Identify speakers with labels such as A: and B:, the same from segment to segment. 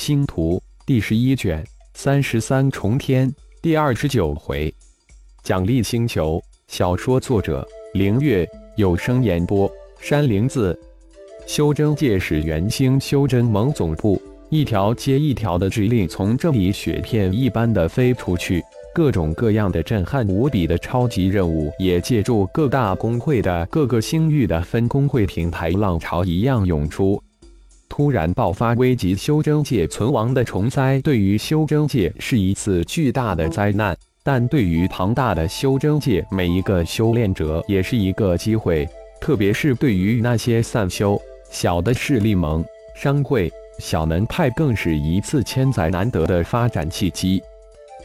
A: 星图第十一卷三十三重天第二十九回，奖励星球小说作者：凌月，有声演播：山灵子。修真界是元星修真盟总部，一条接一条的指令从这里雪片一般的飞出去，各种各样的震撼无比的超级任务也借助各大工会的各个星域的分工会平台浪潮一样涌出。突然爆发危及修真界存亡的虫灾，对于修真界是一次巨大的灾难，但对于庞大的修真界每一个修炼者也是一个机会，特别是对于那些散修。小的势力盟、商会、小门派更是一次千载难得的发展契机，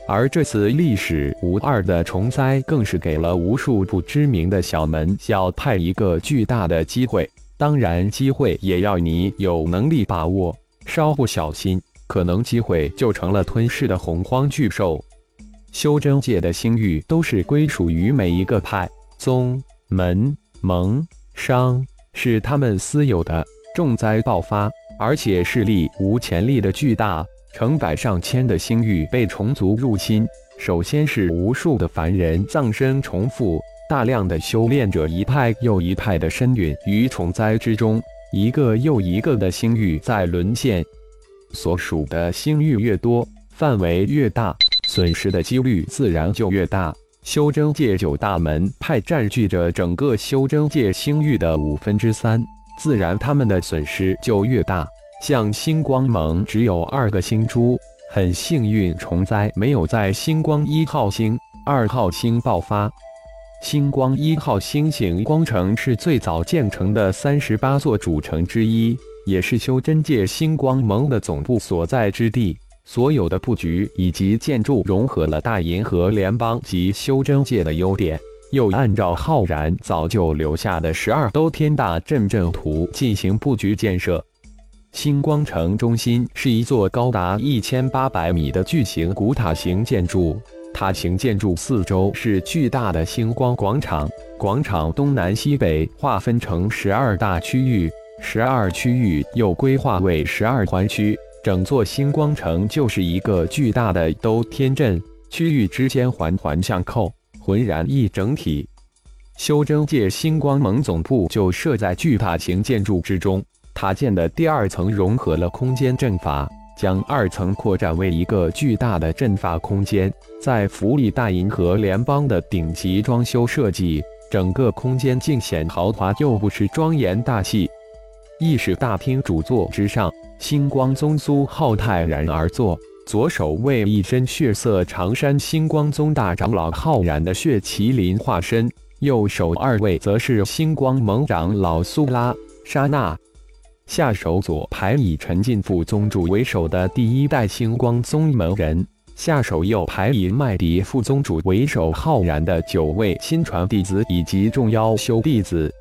A: 而这次历史无二的虫灾，更是给了无数不知名的小门小派一个巨大的机会。当然，机会也要你有能力把握，稍不小心，可能机会就成了吞噬的洪荒巨兽。修真界的星域都是归属于每一个派、宗、门、盟、商。是他们私有的重灾爆发，而且势力无潜力的巨大，成百上千的星域被虫族入侵。首先是无数的凡人葬身重复，大量的修炼者一派又一派的身陨于虫灾之中，一个又一个的星域在沦陷。所属的星域越多，范围越大，损失的几率自然就越大。修真界九大门派占据着整个修真界星域的五分之三，自然他们的损失就越大。像星光盟只有二个星珠，很幸运虫灾没有在星光一号星、二号星爆发。星光一号星星光城是最早建成的三十八座主城之一，也是修真界星光盟的总部所在之地。所有的布局以及建筑融合了大银河联邦及修真界的优点，又按照浩然早就留下的十二兜天大阵阵图进行布局建设。星光城中心是一座高达一千八百米的巨型古塔型建筑，塔形建筑四周是巨大的星光广场，广场东南西北划分成十二大区域，十二区域又规划为十二环区。整座星光城就是一个巨大的兜天阵，区域之间环环相扣，浑然一整体。修真界星光盟总部就设在巨塔型建筑之中，塔建的第二层融合了空间阵法，将二层扩展为一个巨大的阵法空间，在福利大银河联邦的顶级装修设计，整个空间尽显豪华又不失庄严大气。议事大厅主座之上。星光宗苏浩泰然而坐，左手为一身血色长衫星光宗大长老浩然的血麒麟化身，右手二位则是星光盟长老苏拉沙娜，下手左排以陈进副宗主为首的第一代星光宗门人，下手右排以麦迪副宗主为首浩然的九位亲传弟子以及众妖修弟子，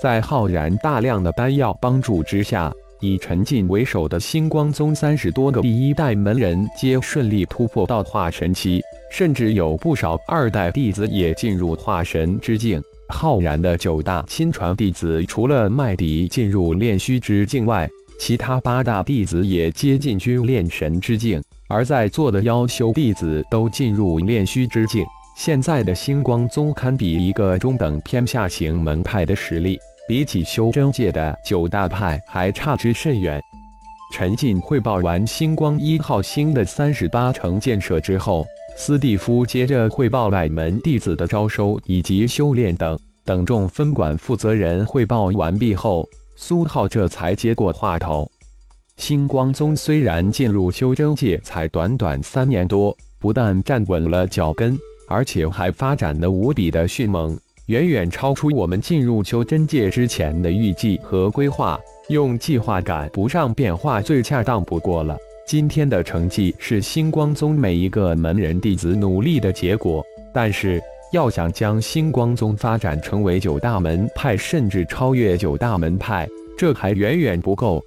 A: 在浩然大量的丹药帮助之下。以陈进为首的星光宗三十多个第一代门人皆顺利突破到化神期，甚至有不少二代弟子也进入化神之境。浩然的九大亲传弟子，除了麦迪进入炼虚之境外，其他八大弟子也接近军炼神之境。而在座的妖修弟子都进入炼虚之境。现在的星光宗堪比一个中等偏下型门派的实力。比起修真界的九大派还差之甚远。陈进汇报完星光一号星的三十八层建设之后，斯蒂夫接着汇报外门弟子的招收以及修炼等。等众分管负责人汇报完毕后，苏浩这才接过话头。星光宗虽然进入修真界才短短三年多，不但站稳了脚跟，而且还发展的无比的迅猛。远远超出我们进入修真界之前的预计和规划，用计划赶不上变化最恰当不过了。今天的成绩是星光宗每一个门人弟子努力的结果，但是要想将星光宗发展成为九大门派，甚至超越九大门派，这还远远不够。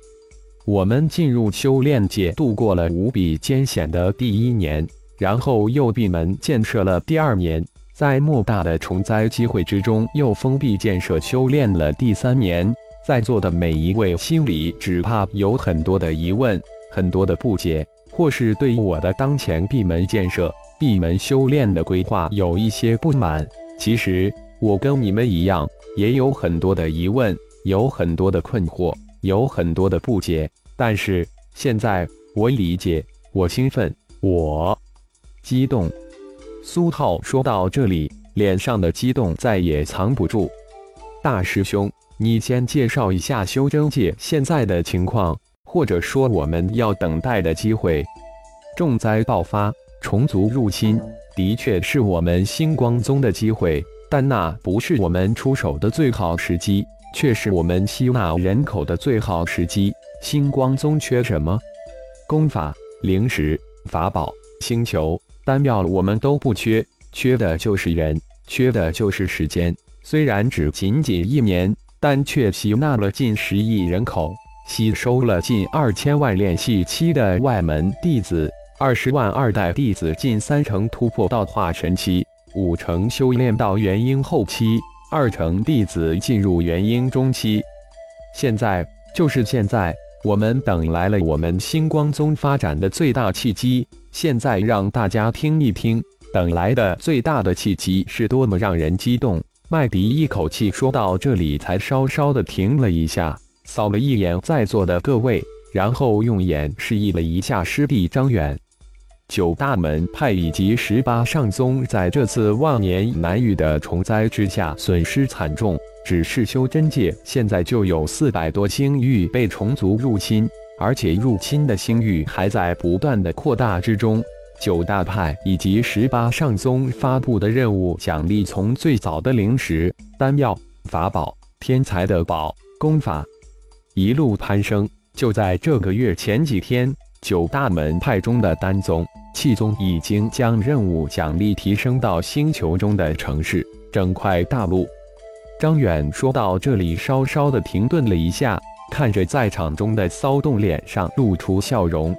A: 我们进入修炼界，度过了无比艰险的第一年，然后又闭门建设了第二年。在莫大的重灾机会之中，又封闭建设修炼了第三年，在座的每一位心里只怕有很多的疑问，很多的不解，或是对我的当前闭门建设、闭门修炼的规划有一些不满。其实我跟你们一样，也有很多的疑问，有很多的困惑，有很多的不解。但是现在我理解，我兴奋，我激动。苏浩说到这里，脸上的激动再也藏不住。大师兄，你先介绍一下修真界现在的情况，或者说我们要等待的机会。重灾爆发，虫族入侵，的确是我们星光宗的机会，但那不是我们出手的最好时机，却是我们吸纳人口的最好时机。星光宗缺什么？功法、灵石、法宝、星球、丹药，我们都不缺，缺的就是人，缺的就是时间。虽然只仅仅一年，但却吸纳了近十亿人口，吸收了近二千万练气期的外门弟子，二十万二代弟子，近三成突破到化神期，五成修炼到元婴后期，二成弟子进入元婴中期。现在就是现在。我们等来了我们星光宗发展的最大契机，现在让大家听一听，等来的最大的契机是多么让人激动。麦迪一口气说到这里，才稍稍的停了一下，扫了一眼在座的各位，然后用眼示意了一下师弟张远。九大门派以及十八上宗在这次万年难遇的虫灾之下，损失惨重。只是修真界现在就有四百多星域被虫族入侵，而且入侵的星域还在不断的扩大之中。九大派以及十八上宗发布的任务奖励，从最早的灵石、丹药、法宝、天才的宝、功法，一路攀升。就在这个月前几天，九大门派中的丹宗、气宗已经将任务奖励提升到星球中的城市、整块大陆。张远说到这里，稍稍的停顿了一下，看着在场中的骚动，脸上露出笑容。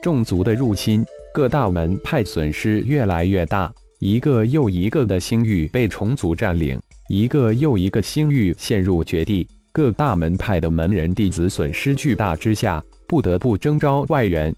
A: 众族的入侵，各大门派损失越来越大，一个又一个的星域被虫族占领，一个又一个星域陷入绝地，各大门派的门人弟子损失巨大之下，不得不征召外援。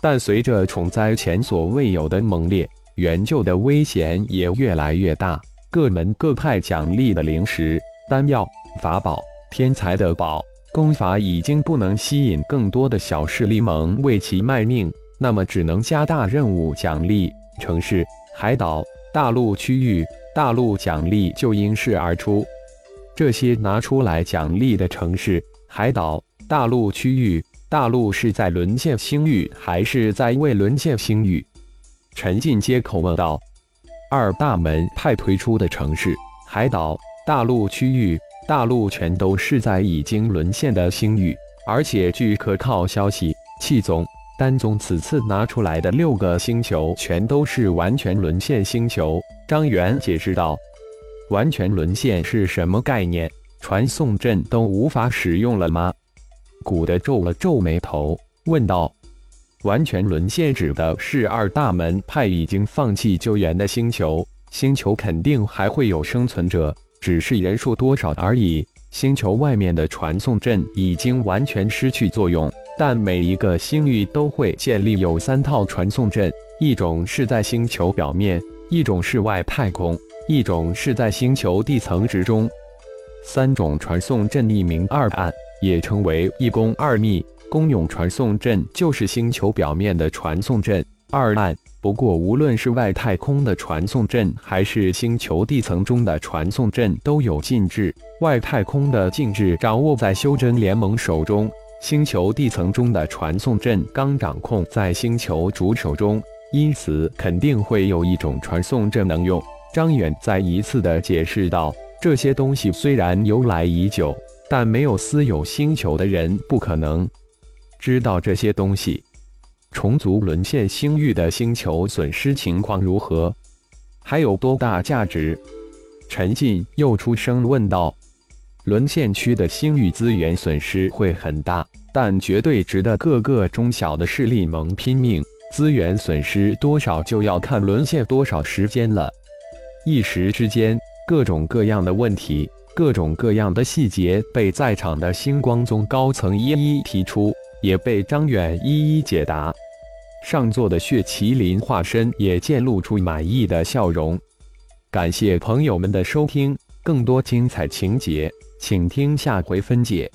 A: 但随着虫灾前所未有的猛烈，援救的危险也越来越大。各门各派奖励的灵石、丹药、法宝、天才的宝、功法已经不能吸引更多的小势力盟为其卖命，那么只能加大任务奖励。城市、海岛、大陆区域、大陆奖励就应势而出。这些拿出来奖励的城市、海岛、大陆区域、大陆是在沦陷星域还是在未沦陷星域？陈进接口问道。二大门派推出的城市、海岛、大陆区域、大陆全都是在已经沦陷的星域，而且据可靠消息，气宗、丹宗此次拿出来的六个星球全都是完全沦陷星球。张元解释道：“完全沦陷是什么概念？传送阵都无法使用了吗？”古德皱了皱眉头，问道。完全沦陷指的是二大门派已经放弃救援的星球，星球肯定还会有生存者，只是人数多少而已。星球外面的传送阵已经完全失去作用，但每一个星域都会建立有三套传送阵，一种是在星球表面，一种是外太空，一种是在星球地层之中。三种传送阵一名二暗，也称为一公二密。公用传送阵就是星球表面的传送阵，二暗。不过，无论是外太空的传送阵，还是星球地层中的传送阵，都有禁制。外太空的禁制掌握在修真联盟手中，星球地层中的传送阵刚掌控在星球主手中，因此肯定会有一种传送阵能用。张远再一次的解释道：“这些东西虽然由来已久，但没有私有星球的人不可能。”知道这些东西，虫族沦陷星域的星球损失情况如何？还有多大价值？陈进又出声问道。沦陷区的星域资源损失会很大，但绝对值得各个中小的势力盟拼命。资源损失多少，就要看沦陷多少时间了。一时之间，各种各样的问题。各种各样的细节被在场的星光宗高层一一提出，也被张远一一解答。上座的血麒麟化身也渐露出满意的笑容。感谢朋友们的收听，更多精彩情节，请听下回分解。